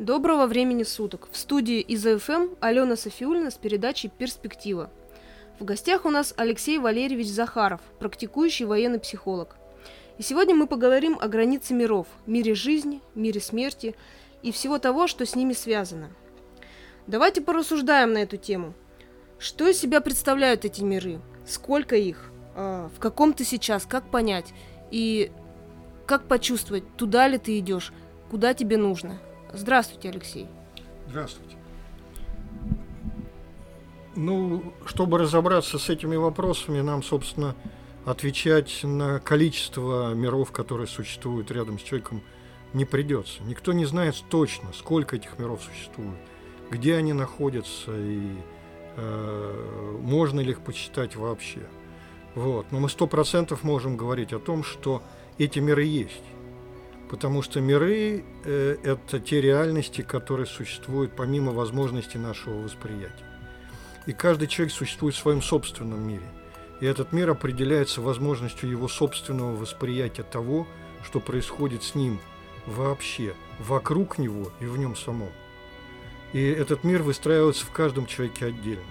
Доброго времени суток. В студии из АФМ Алена Софиулина с передачей «Перспектива». В гостях у нас Алексей Валерьевич Захаров, практикующий военный психолог. И сегодня мы поговорим о границе миров, мире жизни, мире смерти и всего того, что с ними связано. Давайте порассуждаем на эту тему. Что из себя представляют эти миры? Сколько их? А, в каком ты сейчас? Как понять? И как почувствовать, туда ли ты идешь, куда тебе нужно? Здравствуйте, Алексей. Здравствуйте. Ну, чтобы разобраться с этими вопросами, нам, собственно, отвечать на количество миров, которые существуют рядом с человеком, не придется. Никто не знает точно, сколько этих миров существует, где они находятся и э, можно ли их почитать вообще. Вот. Но мы сто процентов можем говорить о том, что эти миры есть. Потому что миры э, – это те реальности, которые существуют помимо возможностей нашего восприятия. И каждый человек существует в своем собственном мире. И этот мир определяется возможностью его собственного восприятия того, что происходит с ним вообще, вокруг него и в нем самом. И этот мир выстраивается в каждом человеке отдельно.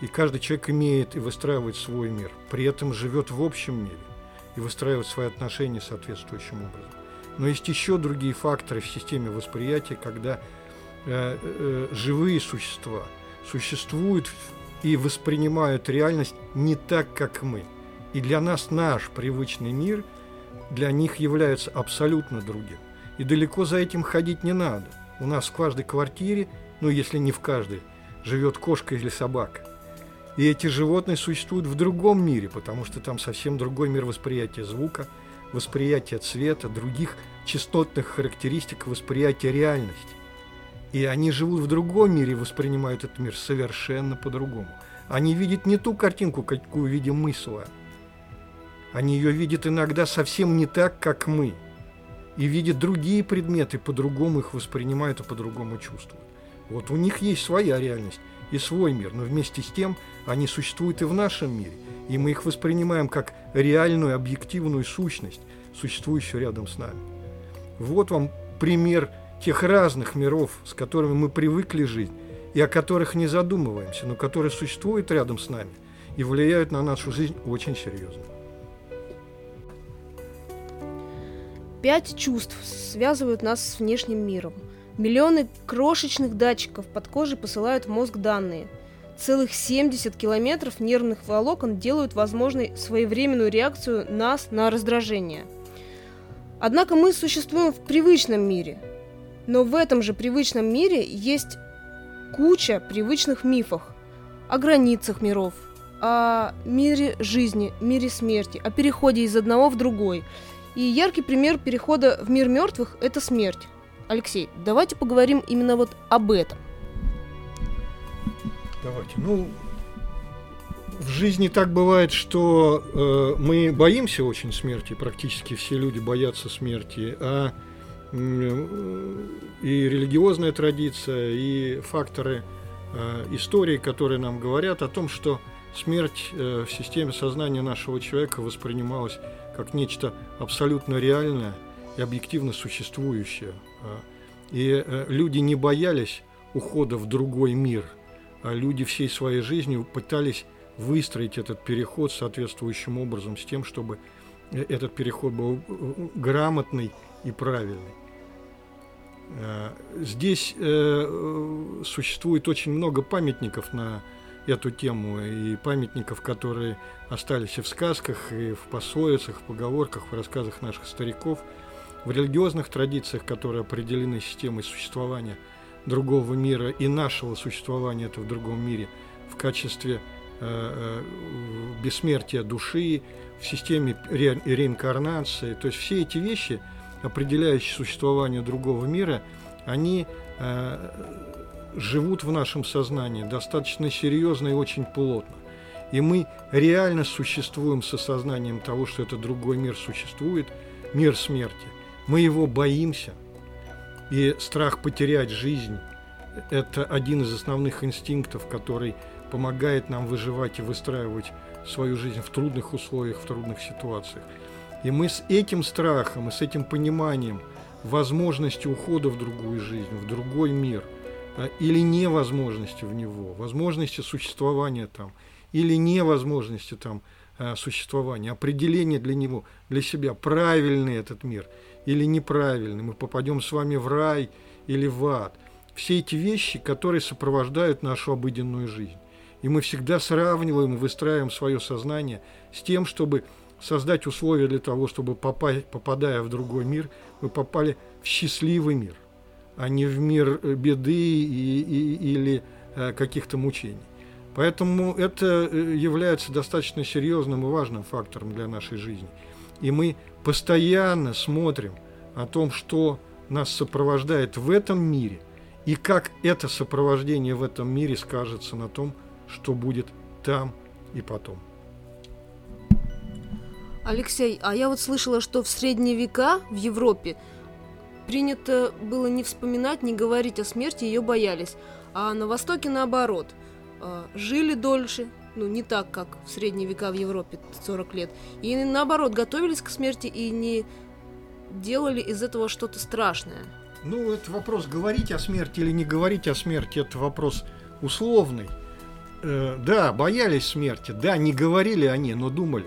И каждый человек имеет и выстраивает свой мир, при этом живет в общем мире и выстраивает свои отношения соответствующим образом. Но есть еще другие факторы в системе восприятия, когда э, э, живые существа существуют и воспринимают реальность не так, как мы. И для нас наш привычный мир для них является абсолютно другим. И далеко за этим ходить не надо. У нас в каждой квартире, ну если не в каждой, живет кошка или собака. И эти животные существуют в другом мире, потому что там совсем другой мир восприятия звука – восприятия цвета, других частотных характеристик восприятия реальности. И они живут в другом мире и воспринимают этот мир совершенно по-другому. Они видят не ту картинку, какую видим мы с вами. Они ее видят иногда совсем не так, как мы. И видят другие предметы, по-другому их воспринимают и по-другому чувствуют. Вот у них есть своя реальность и свой мир, но вместе с тем они существуют и в нашем мире – и мы их воспринимаем как реальную, объективную сущность, существующую рядом с нами. Вот вам пример тех разных миров, с которыми мы привыкли жить, и о которых не задумываемся, но которые существуют рядом с нами и влияют на нашу жизнь очень серьезно. Пять чувств связывают нас с внешним миром. Миллионы крошечных датчиков под кожей посылают в мозг данные – Целых 70 километров нервных волокон делают возможной своевременную реакцию нас на раздражение. Однако мы существуем в привычном мире. Но в этом же привычном мире есть куча привычных мифов о границах миров, о мире жизни, мире смерти, о переходе из одного в другой. И яркий пример перехода в мир мертвых – это смерть. Алексей, давайте поговорим именно вот об этом. Давайте. Ну, в жизни так бывает, что э, мы боимся очень смерти, практически все люди боятся смерти, а э, и религиозная традиция, и факторы э, истории, которые нам говорят о том, что смерть э, в системе сознания нашего человека воспринималась как нечто абсолютно реальное и объективно существующее. И э, люди не боялись ухода в другой мир – а люди всей своей жизнью пытались выстроить этот переход соответствующим образом с тем, чтобы э, этот переход был э, грамотный и правильный. Э, здесь существует очень много памятников на эту тему, и памятников, которые остались и в сказках, и в пословицах, в поговорках, в рассказах наших стариков, в религиозных традициях, которые определены системой сусствования – другого мира и нашего существования это в другом мире в качестве э, э, бессмертия души, в системе ре, реинкарнации. То есть все эти вещи, определяющие существование другого мира, они э, живут в нашем сознании достаточно серьезно и очень плотно. И мы реально существуем с осознанием того, что это другой мир существует, мир смерти. Мы его боимся – и страх потерять жизнь – это один из основных инстинктов, который помогает нам выживать и выстраивать свою жизнь в трудных условиях, в трудных ситуациях. И мы с этим страхом и с этим пониманием возможности ухода в другую жизнь, в другой мир, или невозможности в него, возможности существования там, или невозможности там а, существования, определение для него, для себя, правильный этот мир или неправильный, мы попадем с вами в рай или в ад. Все эти вещи, которые сопровождают нашу обыденную жизнь. И мы всегда сравниваем и выстраиваем свое сознание с тем, чтобы создать условия для того, чтобы, попасть, попадая в другой мир, мы попали в счастливый мир, а не в мир э, беды и, и, или э, каких-то мучений. Поэтому это э, является достаточно серьезным и важным фактором для нашей жизни. И мы постоянно смотрим о том, что нас сопровождает в этом мире, и как это сопровождение в этом мире скажется на том, что будет там и потом. Алексей, а я вот слышала, что в средние века в Европе принято было не вспоминать, не говорить о смерти, ее боялись. А на Востоке наоборот. А, жили дольше, ну не так, как в средние века в Европе 40 лет. И наоборот, готовились к смерти и не делали из этого что-то страшное. Ну, это вопрос, говорить о смерти или не говорить о смерти, это вопрос условный. Э, да, боялись смерти, да, не говорили они, но думали.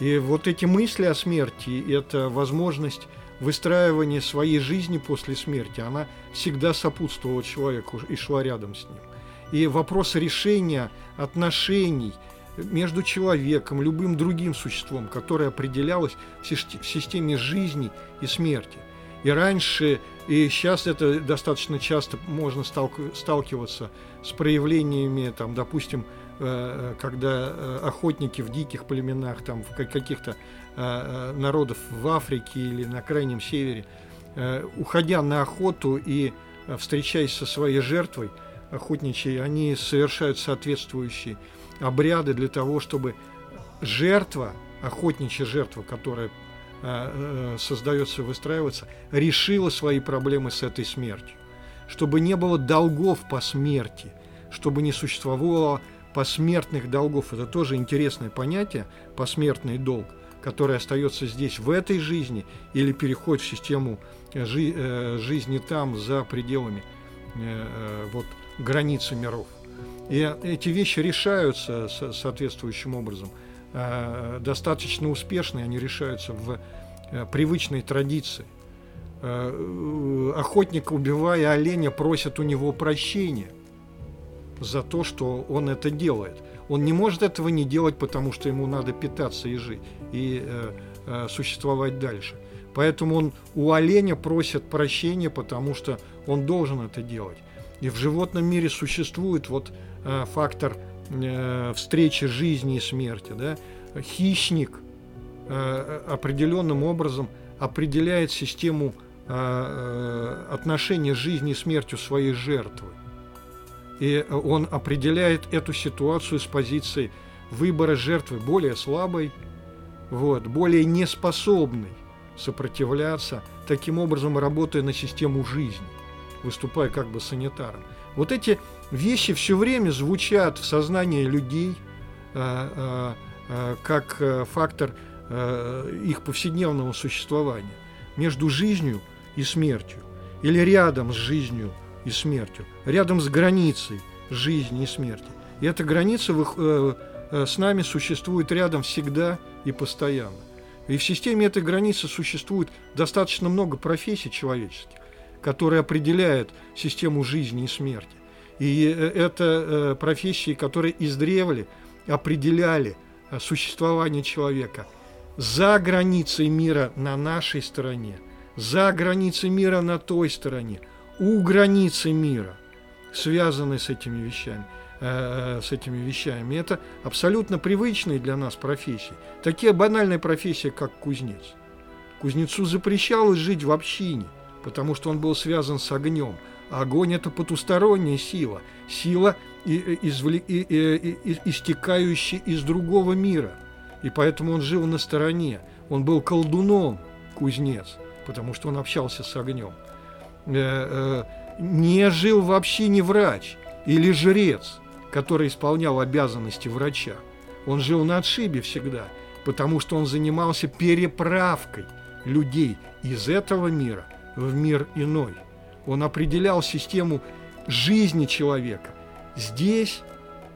И вот эти мысли о смерти, это возможность выстраивания своей жизни после смерти, она всегда сопутствовала человеку и шла рядом с ним. И вопрос решения отношений между человеком, любым другим существом, которое определялось в системе жизни и смерти. И раньше, и сейчас это достаточно часто можно сталкиваться с проявлениями, там, допустим, Э, когда э, охотники в диких племенах, там, в каких-то э, народов в Африке или на Крайнем Севере, уходя на охоту и встречаясь со своей жертвой охотничьей, они совершают соответствующие обряды для того, чтобы жертва, охотничья жертва, которая создается, выстраивается, решила свои проблемы с этой смертью. Чтобы не было долгов по смерти, чтобы не существовало посмертных долгов. Это тоже интересное понятие, посмертный долг, который остается здесь в этой жизни или переходит в систему э, жи э, жизни там, за пределами э, вот, границы миров. И эти вещи решаются соответствующим образом. Достаточно успешно они решаются в привычной традиции. Охотник, убивая оленя, просит у него прощения – за то, что он это делает. Он не может этого не делать, потому что ему надо питаться и жить, и э, э, существовать дальше. Поэтому он у оленя просит прощения, потому что он должен это делать. И в животном мире существует вот э, фактор э, встречи жизни и смерти. Да? Хищник э, определенным образом определяет систему э, э отношения жизни и смерти своей жертвы. И он определяет эту ситуацию с позиции выбора жертвы более слабой, вот, более неспособной сопротивляться, таким образом работая на систему жизни, выступая как бы санитаром. Вот эти вещи все время звучат в сознании людей э, э, э, как фактор их повседневного существования между жизнью и смертью или рядом с жизнью и смертью, рядом с границей жизни и смерти. И эта граница с нами существует рядом всегда и постоянно. И в системе этой границы существует достаточно много профессий человеческих, которые определяют систему жизни и смерти. И э, это профессии, которые издревле определяли существование человека за границей мира на нашей стороне, за границей мира на той стороне – у границы мира, связанные с этими вещами э, с этими вещами. Это абсолютно привычные для нас профессии. Такие банальные профессии, как кузнец. Кузнецу запрещалось жить в общине, потому что он был связан с огнем. Огонь – это потусторонняя сила, сила, извле... истекающая из другого мира. И поэтому он жил на стороне. Он был колдуном, кузнец, потому что он общался с огнем. Э, э, не жил вообще не врач или жрец, который исполнял обязанности врача. Он жил на отшибе всегда, потому что он занимался переправкой людей из этого мира в мир иной. Он определял систему жизни человека здесь,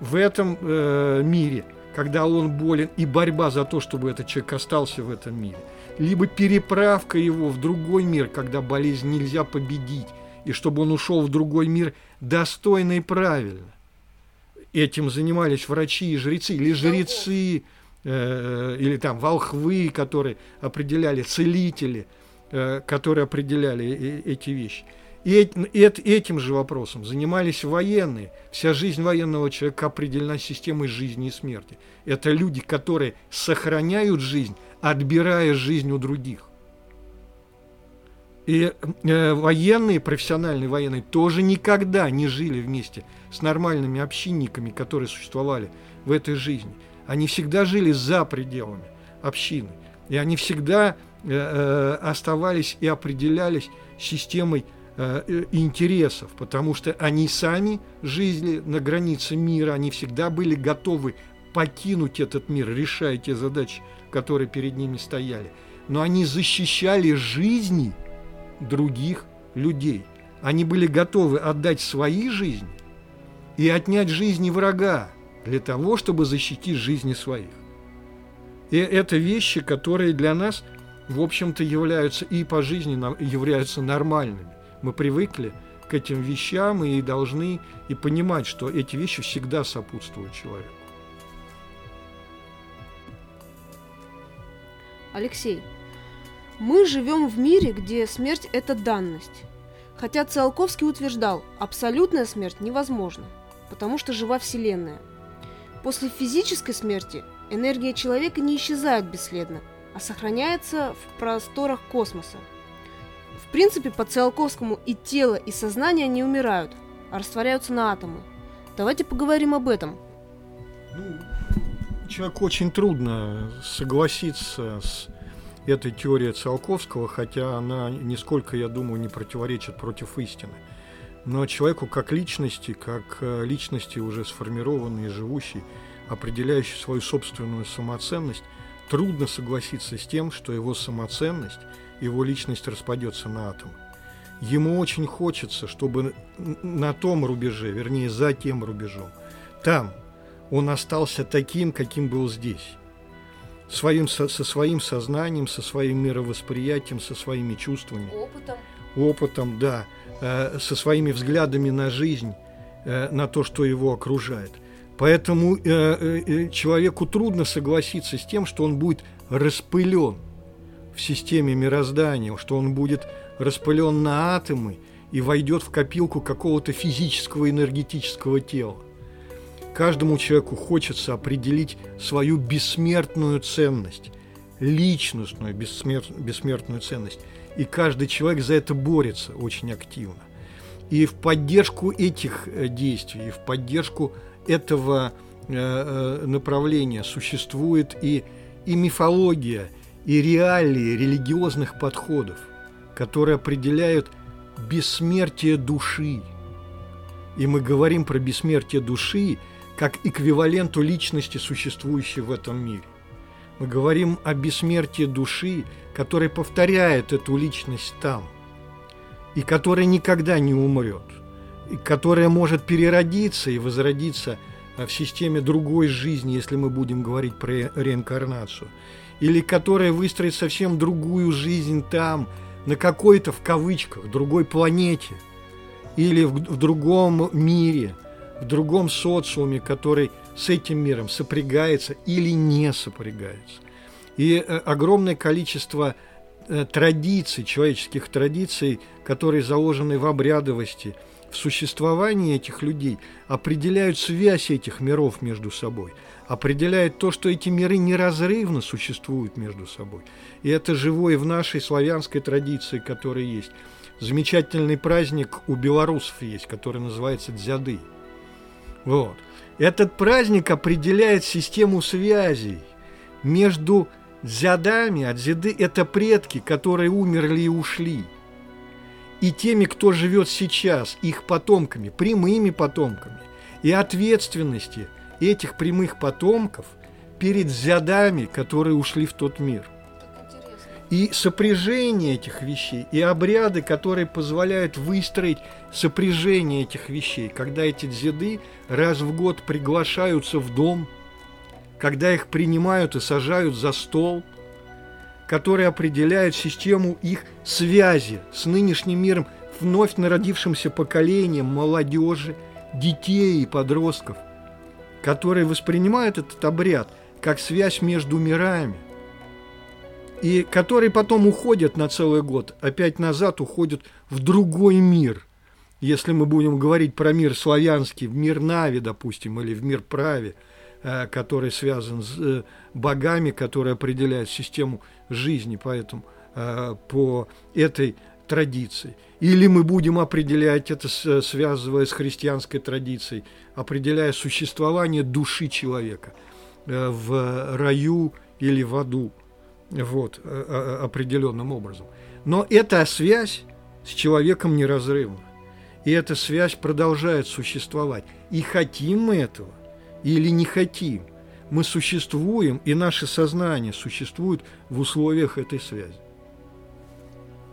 в этом э, мире, когда он болен, и борьба за то, чтобы этот человек остался в этом мире. Либо переправка его в другой мир, когда болезнь нельзя победить, и чтобы он ушел в другой мир достойно и правильно. Этим занимались врачи и жрецы, или жрецы, э, или там волхвы, которые определяли, целители, э, которые определяли эти вещи. И этим же вопросом занимались военные. Вся жизнь военного человека определена системой жизни и смерти. Это люди, которые сохраняют жизнь, отбирая жизнь у других. И э, военные, профессиональные военные, тоже никогда не жили вместе с нормальными общинниками, которые существовали в этой жизни. Они всегда жили за пределами общины. И они всегда э, э, оставались и определялись системой Э, э, интересов, потому что они сами жили на границе мира, они всегда были готовы покинуть этот мир, решая те задачи, которые перед ними стояли. Но они защищали жизни других людей. Они были готовы отдать свои жизни и отнять жизни врага для того, чтобы защитить жизни своих. И это вещи, которые для нас, в общем-то, являются и по жизни являются нормальными. Мы привыкли к этим вещам и должны и понимать, что эти вещи всегда сопутствуют человеку. Алексей, мы живем в мире, где смерть – это данность. Хотя Циолковский утверждал, абсолютная смерть невозможна, потому что жива Вселенная. После физической смерти энергия человека не исчезает бесследно, а сохраняется в просторах космоса – в принципе, по Циолковскому и тело, и сознание не умирают, а растворяются на атомы. Давайте поговорим об этом. Ну, человеку очень трудно согласиться с этой теорией Циолковского, хотя она нисколько, я думаю, не противоречит против истины. Но человеку как личности, как э, личности уже сформированной, живущей, определяющей свою собственную самоценность, трудно согласиться с тем, что его самоценность – его личность распадется на атомы. Ему очень хочется, чтобы на том рубеже, вернее, за тем рубежом, там он остался таким, каким был здесь. Своим, со, со своим сознанием, со своим мировосприятием, со своими чувствами. Опытом. Опытом, да. Э, со своими взглядами на жизнь, э, на то, что его окружает. Поэтому э, э, человеку трудно согласиться с тем, что он будет распылен в системе мироздания, что он будет распылен на атомы и войдет в копилку какого-то физического энергетического тела. Каждому человеку хочется определить свою бессмертную ценность, личностную бессмер... бессмертную ценность. И каждый человек за это борется очень активно. И в поддержку этих э, действий, и в поддержку этого э, э, направления существует и, и мифология, и реалии религиозных подходов, которые определяют бессмертие души. И мы говорим про бессмертие души как эквиваленту личности, существующей в этом мире. Мы говорим о бессмертии души, которая повторяет эту личность там, и которая никогда не умрет, и которая может переродиться и возродиться в системе другой жизни, если мы будем говорить про реинкарнацию или которая выстроит совсем другую жизнь там, на какой-то, в кавычках, другой планете, или в, в другом мире, в другом социуме, который с этим миром сопрягается или не сопрягается. И э, огромное количество традиций, человеческих традиций, которые заложены в обрядовости, в существовании этих людей, определяют связь этих миров между собой – определяет то, что эти миры неразрывно существуют между собой. И это живое в нашей славянской традиции, которая есть. Замечательный праздник у белорусов есть, который называется Дзяды. Вот. Этот праздник определяет систему связей между дзядами, а дзяды – это предки, которые умерли и ушли, и теми, кто живет сейчас, их потомками, прямыми потомками, и ответственности – этих прямых потомков перед зядами, которые ушли в тот мир. И сопряжение этих вещей, и обряды, которые позволяют выстроить сопряжение этих вещей, когда эти дзеды раз в год приглашаются в дом, когда их принимают и сажают за стол, который определяет систему их связи с нынешним миром, вновь народившимся поколением молодежи, детей и подростков, которые воспринимают этот обряд как связь между мирами – и которые потом уходят на целый год, опять назад уходят в другой мир. Если мы будем говорить про мир славянский, в мир Нави, допустим, или в мир Прави, который связан с э, богами, которые определяют систему жизни поэтому, э, по этой традиции. Или мы будем определять это, связывая с христианской традицией, определяя существование души человека в раю или в аду вот, э, э, определенным образом. Но эта связь с человеком неразрывна. И эта связь продолжает существовать. И хотим мы этого или не хотим, мы существуем, и наше сознание существует в условиях этой связи.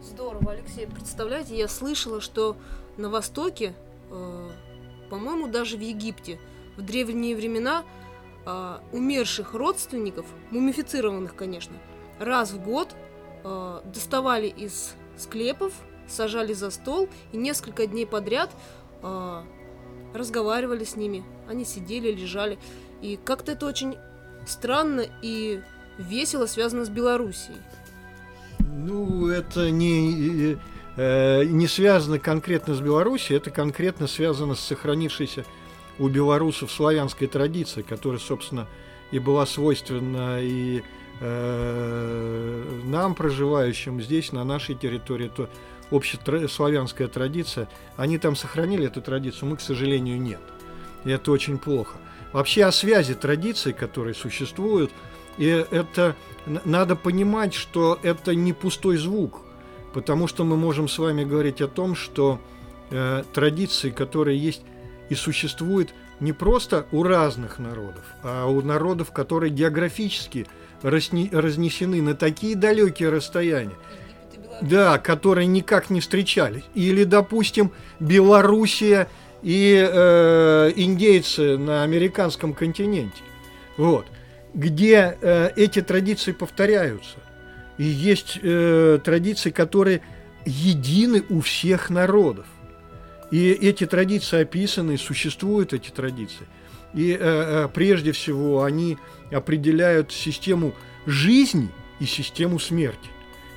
Здорово, Алексей. Представляете, я слышала, что на Востоке, э, по-моему, даже в Египте, в древние времена э, умерших родственников, мумифицированных, конечно, раз в год э, доставали из склепов, сажали за стол и несколько дней подряд э, разговаривали с ними. Они сидели, лежали. И как-то это очень странно и весело связано с Белоруссией. Ну, это не, э, не связано конкретно с Белоруссией, это конкретно связано с сохранившейся у белорусов славянской традицией, которая, собственно, и была свойственна и Э, нам, проживающим здесь, на нашей территории, то общеславянская традиция, они там сохранили эту традицию, мы, к сожалению, нет. И это очень плохо. Вообще о связи традиций, которые существуют, и это надо понимать, что это не пустой звук, потому что мы можем с вами говорить о том, что э, традиции, которые есть и существуют не просто у разных народов, а у народов, которые географически разнесены на такие далекие расстояния, да, которые никак не встречались. Или, допустим, Белоруссия и э, индейцы на американском континенте. Вот. Где э, эти традиции повторяются. И есть э, традиции, которые едины у всех народов. И эти традиции описаны, существуют эти традиции. И э, э, прежде всего они определяют систему жизни и систему смерти.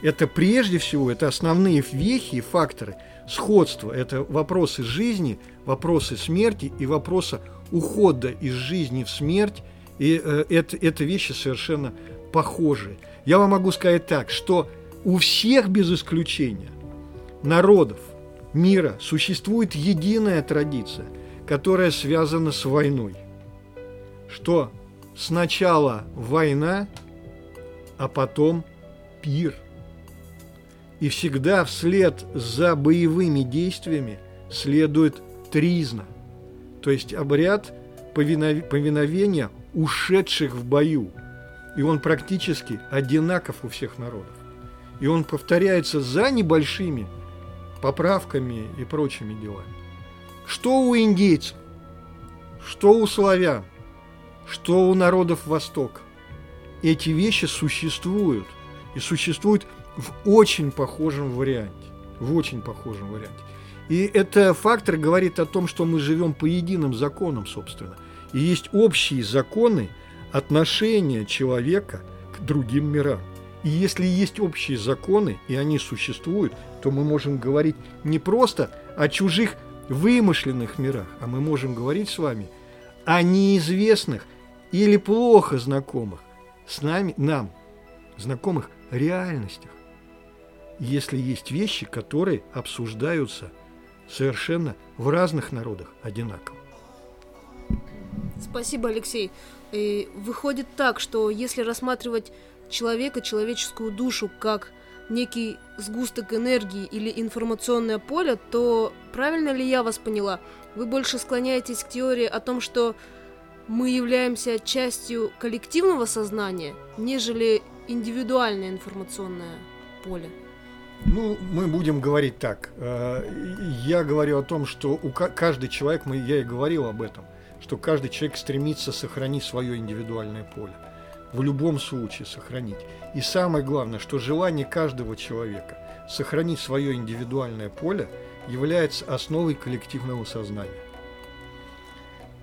Это прежде всего, это основные вехи и факторы сходства. Это вопросы жизни, вопросы смерти и вопросы ухода из жизни в смерть. И э, это, это вещи совершенно похожие. Я вам могу сказать так, что у всех без исключения народов мира существует единая традиция, которая связана с войной – что сначала война, а потом пир. И всегда вслед за боевыми действиями следует тризна, то есть обряд повиновения ушедших в бою. И он практически одинаков у всех народов. И он повторяется за небольшими поправками и прочими делами. Что у индейцев, что у славян – что у народов Востока. Эти вещи существуют. И существуют в очень похожем варианте. В очень похожем варианте. И это фактор говорит о том, что мы живем по единым законам, собственно. И есть общие законы отношения человека к другим мирам. И если есть общие законы, и они существуют, то мы можем говорить не просто о чужих вымышленных мирах, а мы можем говорить с вами о неизвестных или плохо знакомых с нами, нам, знакомых реальностях. Если есть вещи, которые обсуждаются совершенно в разных народах одинаково. Спасибо, Алексей. И выходит так, что если рассматривать человека, человеческую душу как некий сгусток энергии или информационное поле, то правильно ли я вас поняла? Вы больше склоняетесь к теории о том, что мы являемся частью коллективного сознания, нежели индивидуальное информационное поле? Ну, мы будем говорить так. Э, я говорю о том, что у каждый человек, мы, я и говорил об этом, что каждый человек стремится сохранить свое индивидуальное поле. В любом случае сохранить. И самое главное, что желание каждого человека сохранить свое индивидуальное поле является основой коллективного сознания.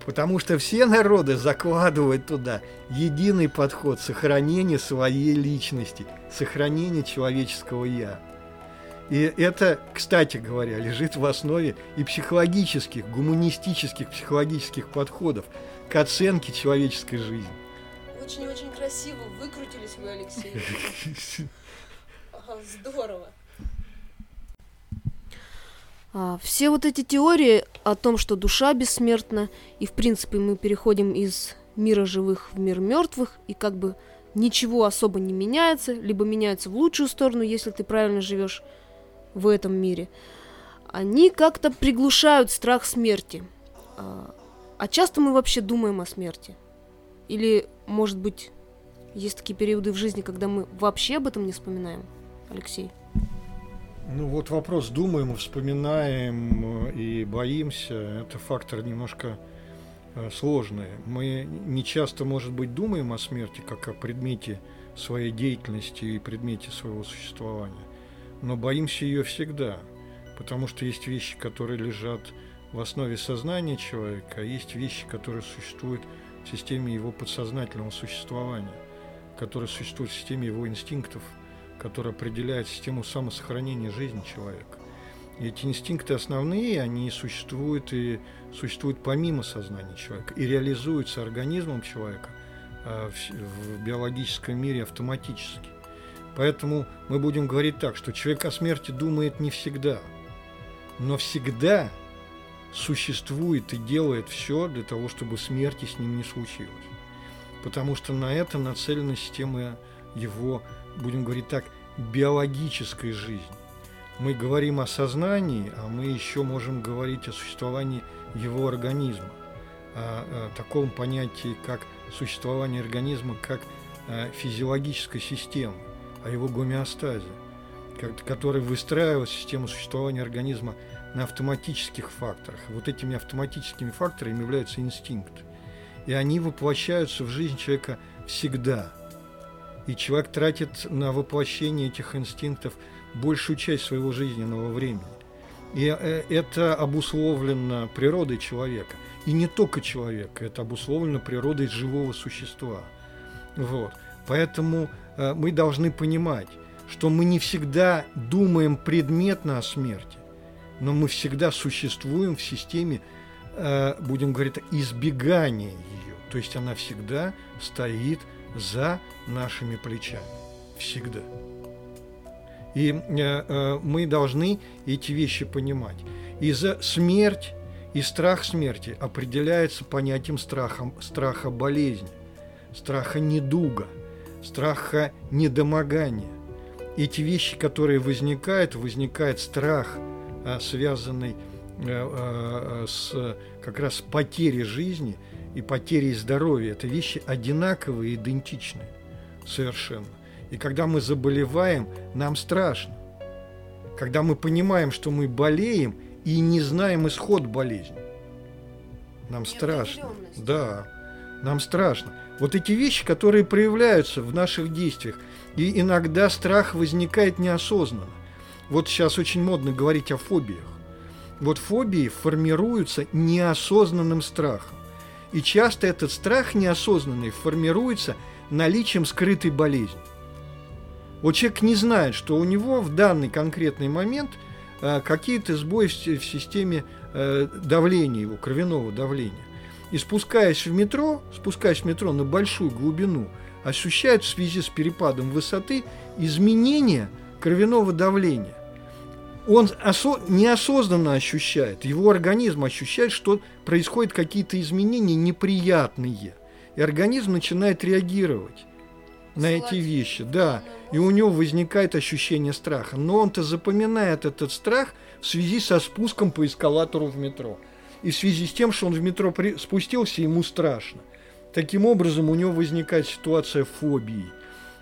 Потому что все народы закладывают туда единый подход сохранения своей личности, сохранения человеческого «я». И это, кстати говоря, лежит в основе и психологических, гуманистических психологических подходов к оценке человеческой жизни. Очень-очень красиво выкрутились вы, Алексей. Здорово. А, все вот эти теории о том, что душа бессмертна, и в принципе мы переходим из мира живых в мир мертвых, и как бы ничего особо не меняется, либо меняется в лучшую сторону, если ты правильно живешь в этом мире, они как-то приглушают страх смерти. А, а часто мы вообще думаем о смерти? Или, может быть, есть такие периоды в жизни, когда мы вообще об этом не вспоминаем, Алексей? Ну вот вопрос, думаем, вспоминаем э, и боимся, это фактор немножко э, сложный. Мы не часто, может быть, думаем о смерти как о предмете своей деятельности и предмете своего существования, но боимся ее всегда, потому что есть вещи, которые лежат в основе сознания человека, а есть вещи, которые существуют в системе его подсознательного существования, которые существуют в системе его инстинктов – который определяет систему самосохранения жизни человека. И эти инстинкты основные, они существуют и существуют помимо сознания человека и реализуются организмом человека а, в биологическом мире автоматически. Поэтому мы будем говорить так, что человек о смерти думает не всегда, но всегда существует и делает все для того, чтобы смерти с ним не случилось. Потому что на это нацелена система его будем говорить так, биологической жизни. Мы говорим о сознании, а мы еще можем говорить о существовании его организма, о, о таком понятии, как существование организма, как о, физиологической системы, о его гомеостазе, который выстраивает систему существования организма на автоматических факторах. Вот этими автоматическими факторами являются инстинкты. И они воплощаются в жизнь человека всегда – и человек тратит на воплощение этих инстинктов большую часть своего жизненного времени. И э, это обусловлено природой человека. И не только человека, это обусловлено природой живого существа. Вот. Поэтому мы должны понимать, что мы не всегда думаем предметно о смерти, но мы всегда существуем в системе, э, будем говорить, избегания ее. То есть она всегда стоит за нашими плечами. Всегда. И э, э, мы должны эти вещи понимать. И за смерть и страх смерти определяется понятием страха, страха болезни, страха недуга, страха недомогания. Эти вещи, которые возникают, возникает страх, э, связанный э, э, с как раз потерей жизни – и потерей здоровья – это вещи одинаковые, идентичные совершенно. И когда мы заболеваем, нам страшно. Когда мы понимаем, что мы болеем и не знаем исход болезни, нам страшно. Да, нам страшно. Вот эти вещи, которые проявляются в наших действиях, и иногда страх возникает неосознанно. Вот сейчас очень модно говорить о фобиях. Вот фобии формируются неосознанным страхом. И часто этот страх неосознанный формируется наличием скрытой болезни. Вот человек не знает, что у него в данный конкретный момент э, какие-то сбои в, системе э, давления его, кровяного давления. И спускаясь в метро, спускаясь в метро на большую глубину, ощущает в связи с перепадом высоты изменение кровяного давления он осо- неосознанно ощущает, его организм ощущает, что происходят какие-то изменения неприятные. И организм начинает реагировать на эти вещи, да. И у него возникает ощущение страха. Но он-то запоминает этот страх в связи со спуском по эскалатору в метро. И в связи с тем, что он в метро при... спустился, ему страшно. Таким образом, у него возникает ситуация фобии.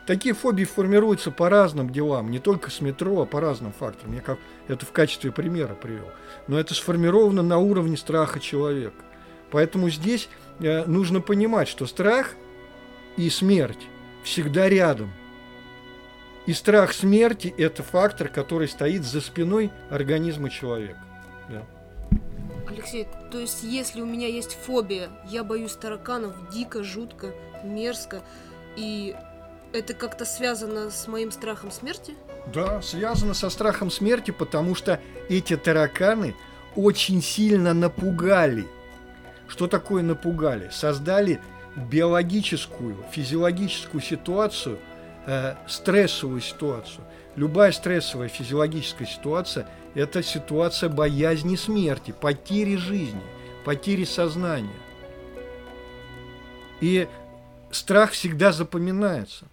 такие фобии формируются по разным делам, не только с метро, а по разным факторам. Я как это в качестве примера привел. Но это сформировано на уровне страха человека. Поэтому здесь э, нужно понимать, что страх и смерть всегда рядом. И страх смерти – это фактор, который стоит за спиной организма человека. Да. Алексей, то есть если у меня есть фобия, я боюсь тараканов дико, жутко, мерзко, и это как-то связано с моим страхом смерти? Да, связано со страхом смерти, потому что эти тараканы очень сильно напугали. Что такое напугали? Создали биологическую, физиологическую ситуацию, э, стрессовую ситуацию. Любая стрессовая физиологическая ситуация – это ситуация боязни смерти, потери жизни, потери сознания. И страх всегда запоминается.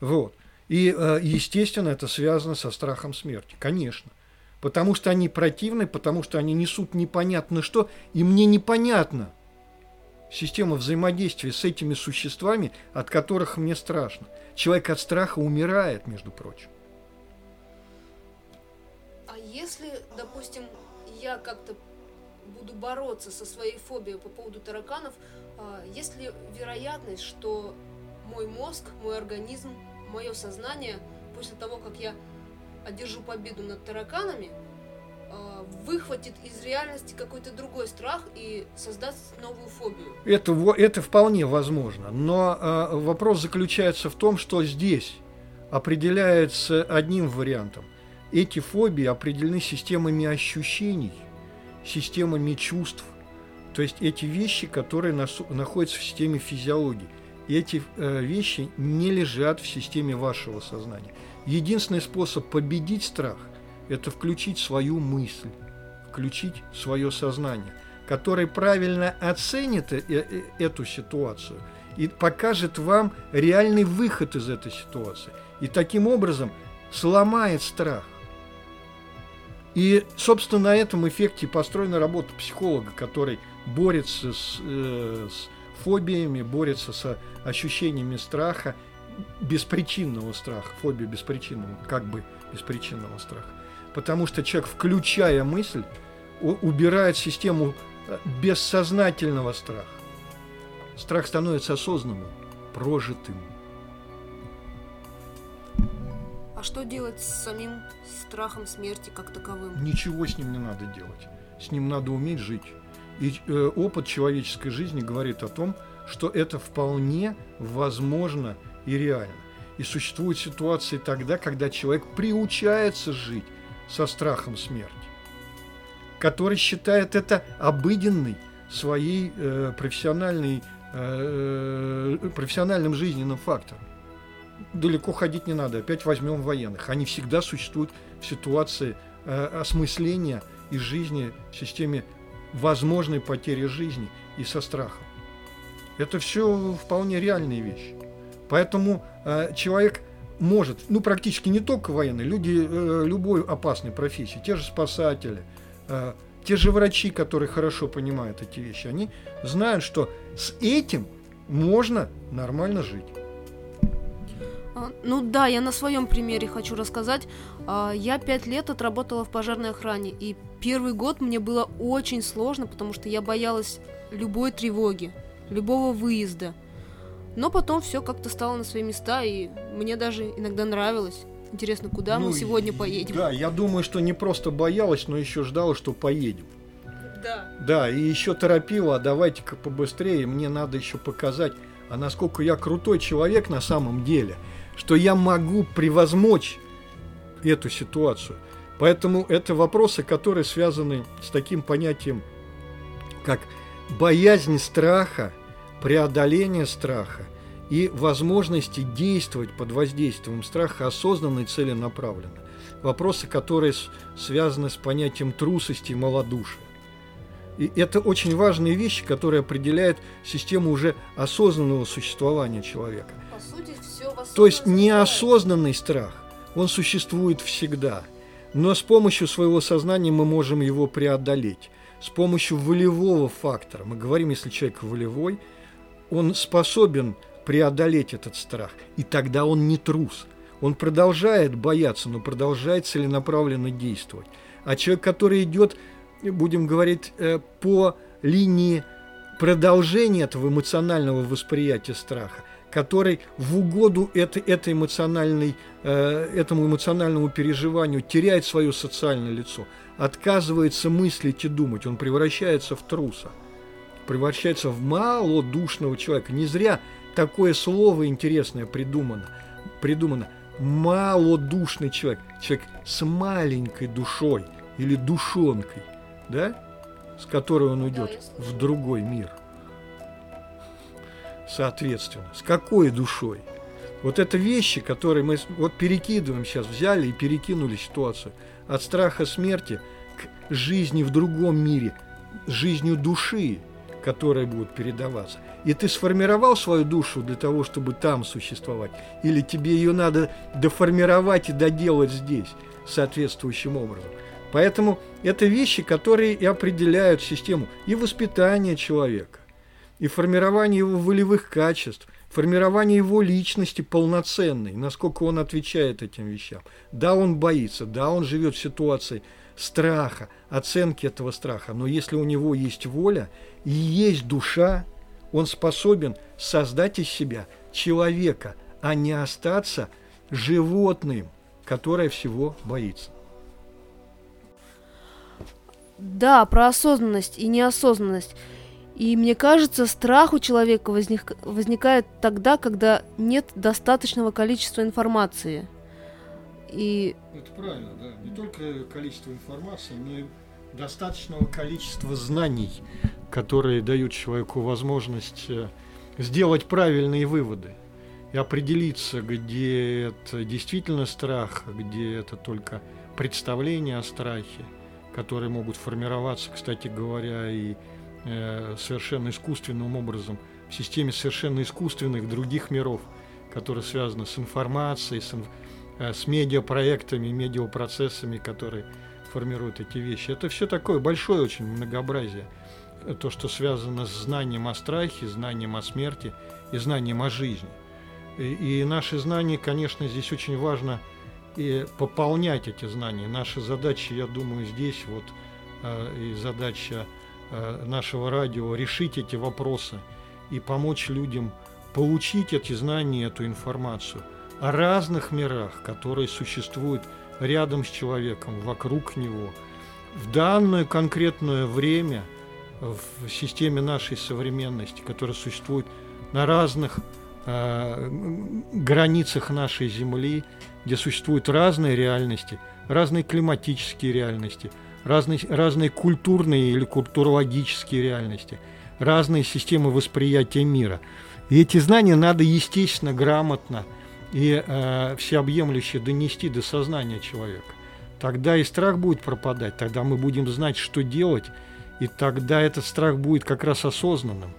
Вот. И, э, естественно, это связано со страхом смерти, конечно. Потому что они противны, потому что они несут непонятно что, и мне непонятно система взаимодействия с этими существами, от которых мне страшно. Человек от страха умирает, между прочим. А если, допустим, я как-то буду бороться со своей фобией по поводу тараканов, а, есть ли вероятность, что мой мозг, мой организм, мое сознание после того, как я одержу победу над тараканами, выхватит из реальности какой-то другой страх и создаст новую фобию. Это, это вполне возможно. Но э, вопрос заключается в том, что здесь определяется одним вариантом. Эти фобии определены системами ощущений, системами чувств. То есть эти вещи, которые нас, находятся в системе физиологии. Эти э, вещи не лежат в системе вашего сознания. Единственный способ победить страх – это включить свою мысль, включить свое сознание, которое правильно оценит э, э, эту ситуацию и покажет вам реальный выход из этой ситуации. И таким образом сломает страх. И, собственно, на этом эффекте построена работа психолога, который борется с, э, с фобиями, борется с ощущениями страха, беспричинного страха, фобия беспричинного, как бы беспричинного страха. Потому что человек, включая мысль, убирает систему э, бессознательного страха. Страх становится осознанным, прожитым. А что делать с самим страхом смерти как таковым? Ничего с ним не надо делать. С ним надо уметь жить. И э, опыт человеческой жизни говорит о том, что это вполне возможно и реально. И существуют ситуации тогда, когда человек приучается жить со страхом смерти, который считает это обыденной своей э, профессиональной, э, профессиональным жизненным фактором. Далеко ходить не надо, опять возьмем военных. Они всегда существуют в ситуации э, осмысления и жизни в системе возможной потери жизни и со страхом. Это все вполне реальные вещи. Поэтому э, человек может, ну практически не только военные, люди э, любой опасной профессии, те же спасатели, э, те же врачи, которые хорошо понимают эти вещи, они знают, что с этим можно нормально жить. А, ну да, я на своем примере хочу рассказать. А, я пять лет отработала в пожарной охране, и первый год мне было очень сложно, потому что я боялась любой тревоги, любого выезда. Но потом все как-то стало на свои места, и мне даже иногда нравилось. Интересно, куда ну, мы сегодня поедем? Да, я думаю, что не просто боялась, но еще ждала, что поедем. Да. Да, и еще торопила, а давайте-ка побыстрее, мне надо еще показать, а насколько я крутой человек на самом деле – что я могу превозмочь эту ситуацию. Поэтому это вопросы, которые связаны с таким понятием, как боязнь страха, преодоление страха и возможности действовать под воздействием страха осознанно и целенаправленно. Вопросы, которые связаны с понятием трусости и малодушия. И это очень важные вещи, которые определяют систему уже осознанного существования человека. По сути, то есть неосознанный страх, он существует всегда. Но с помощью своего сознания мы можем его преодолеть. С помощью волевого фактора. Мы говорим, если человек волевой, он способен преодолеть этот страх. И тогда он не трус. Он продолжает бояться, но продолжает целенаправленно действовать. А человек, который идет, будем говорить, э, по линии продолжения этого эмоционального восприятия страха, который в угоду это, это эмоциональной, э, этому эмоциональному переживанию теряет свое социальное лицо, отказывается мыслить и думать, он превращается в труса, превращается в малодушного человека. Не зря такое слово интересное придумано. придумано. Малодушный человек, человек с маленькой душой или душонкой, да, с которой он уйдет в другой мир – соответственно. С какой душой? Вот это вещи, которые мы вот перекидываем сейчас, взяли и перекинули ситуацию от страха смерти к жизни в другом мире, жизнью души, которая будет передаваться. И ты сформировал свою душу для того, чтобы там существовать, или тебе ее надо доформировать и доделать здесь соответствующим образом. Поэтому это вещи, которые и определяют систему и воспитания человека, и формирование его волевых качеств, формирование его личности полноценной, насколько он отвечает этим вещам. Да, он боится, да, он живет в ситуации страха, оценки этого страха, но если у него есть воля и есть душа, он способен создать из себя человека, а не остаться животным, которое всего боится. Да, про осознанность и неосознанность. И мне кажется, страх у человека возник, возникает тогда, когда нет достаточного количества информации. И... Это правильно, да. Не только количество информации, но и достаточного количества знаний, которые дают человеку возможность э, сделать правильные выводы и определиться, где это действительно страх, где это только представление о страхе, которые могут формироваться, кстати говоря, и Э, совершенно искусственным образом, в системе совершенно искусственных других миров, которые связаны с информацией, с, э, с медиапроектами, медиапроцессами, которые формируют эти вещи. Это все такое большое очень многообразие. То, что связано с знанием о страхе, знанием о смерти и знанием о жизни. И, и наши знания, конечно, здесь очень важно и пополнять эти знания. Наша задача, я думаю, здесь вот э, и задача Э, нашего радио решить эти вопросы и помочь людям получить эти знания, эту информацию о разных мирах, которые существуют рядом с человеком, вокруг него. В данное конкретное время в системе нашей современности, которая существует на разных э, границах нашей Земли, где существуют разные реальности, разные климатические реальности – разные, разные культурные или культурологические реальности, разные системы восприятия мира. И эти знания надо, естественно, грамотно и э, всеобъемлюще донести до сознания человека. Тогда и страх будет пропадать, тогда мы будем знать, что делать, и тогда этот страх будет как раз осознанным.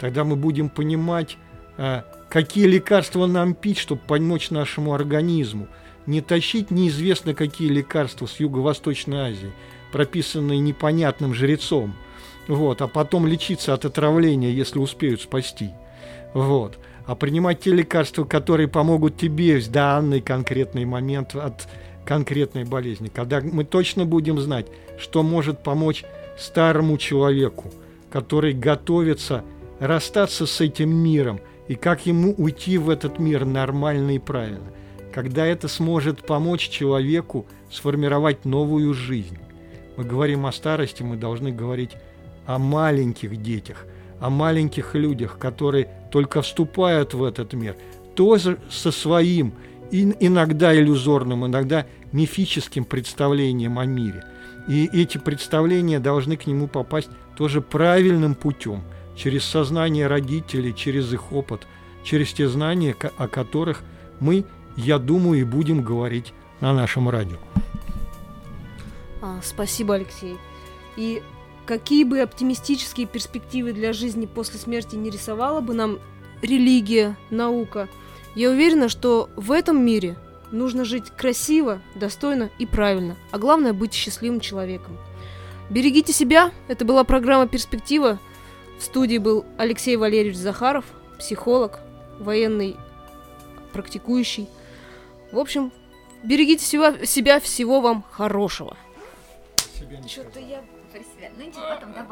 Тогда мы будем понимать, э, какие лекарства нам пить, чтобы помочь нашему организму. Не тащить неизвестно какие лекарства с Юго-Восточной Азии – прописанные непонятным жрецом, вот, а потом лечиться от отравления, если успеют спасти. Вот. А принимать те лекарства, которые помогут тебе в данный конкретный момент от конкретной болезни. Когда мы точно будем знать, что может помочь старому человеку, который готовится расстаться с этим миром, и как ему уйти в этот мир нормально и правильно. Когда это сможет помочь человеку сформировать новую жизнь мы говорим о старости, мы должны говорить о маленьких детях, о маленьких людях, которые только вступают в этот мир, тоже со своим иногда иллюзорным, иногда мифическим представлением о мире. И эти представления должны к нему попасть тоже правильным путем, через сознание родителей, через их опыт, через те знания, о которых мы, я думаю, и будем говорить на нашем радио. А, спасибо, Алексей. И какие бы оптимистические перспективы для жизни после смерти не рисовала бы нам религия, наука, я уверена, что в этом мире нужно жить красиво, достойно и правильно, а главное быть счастливым человеком. Берегите себя. Это была программа «Перспектива». В студии был Алексей Валерьевич Захаров, психолог. военный, практикующий. В общем, берегите себя, себя всего вам хорошего. Что-то я про себя. Ну, иди потом добавь.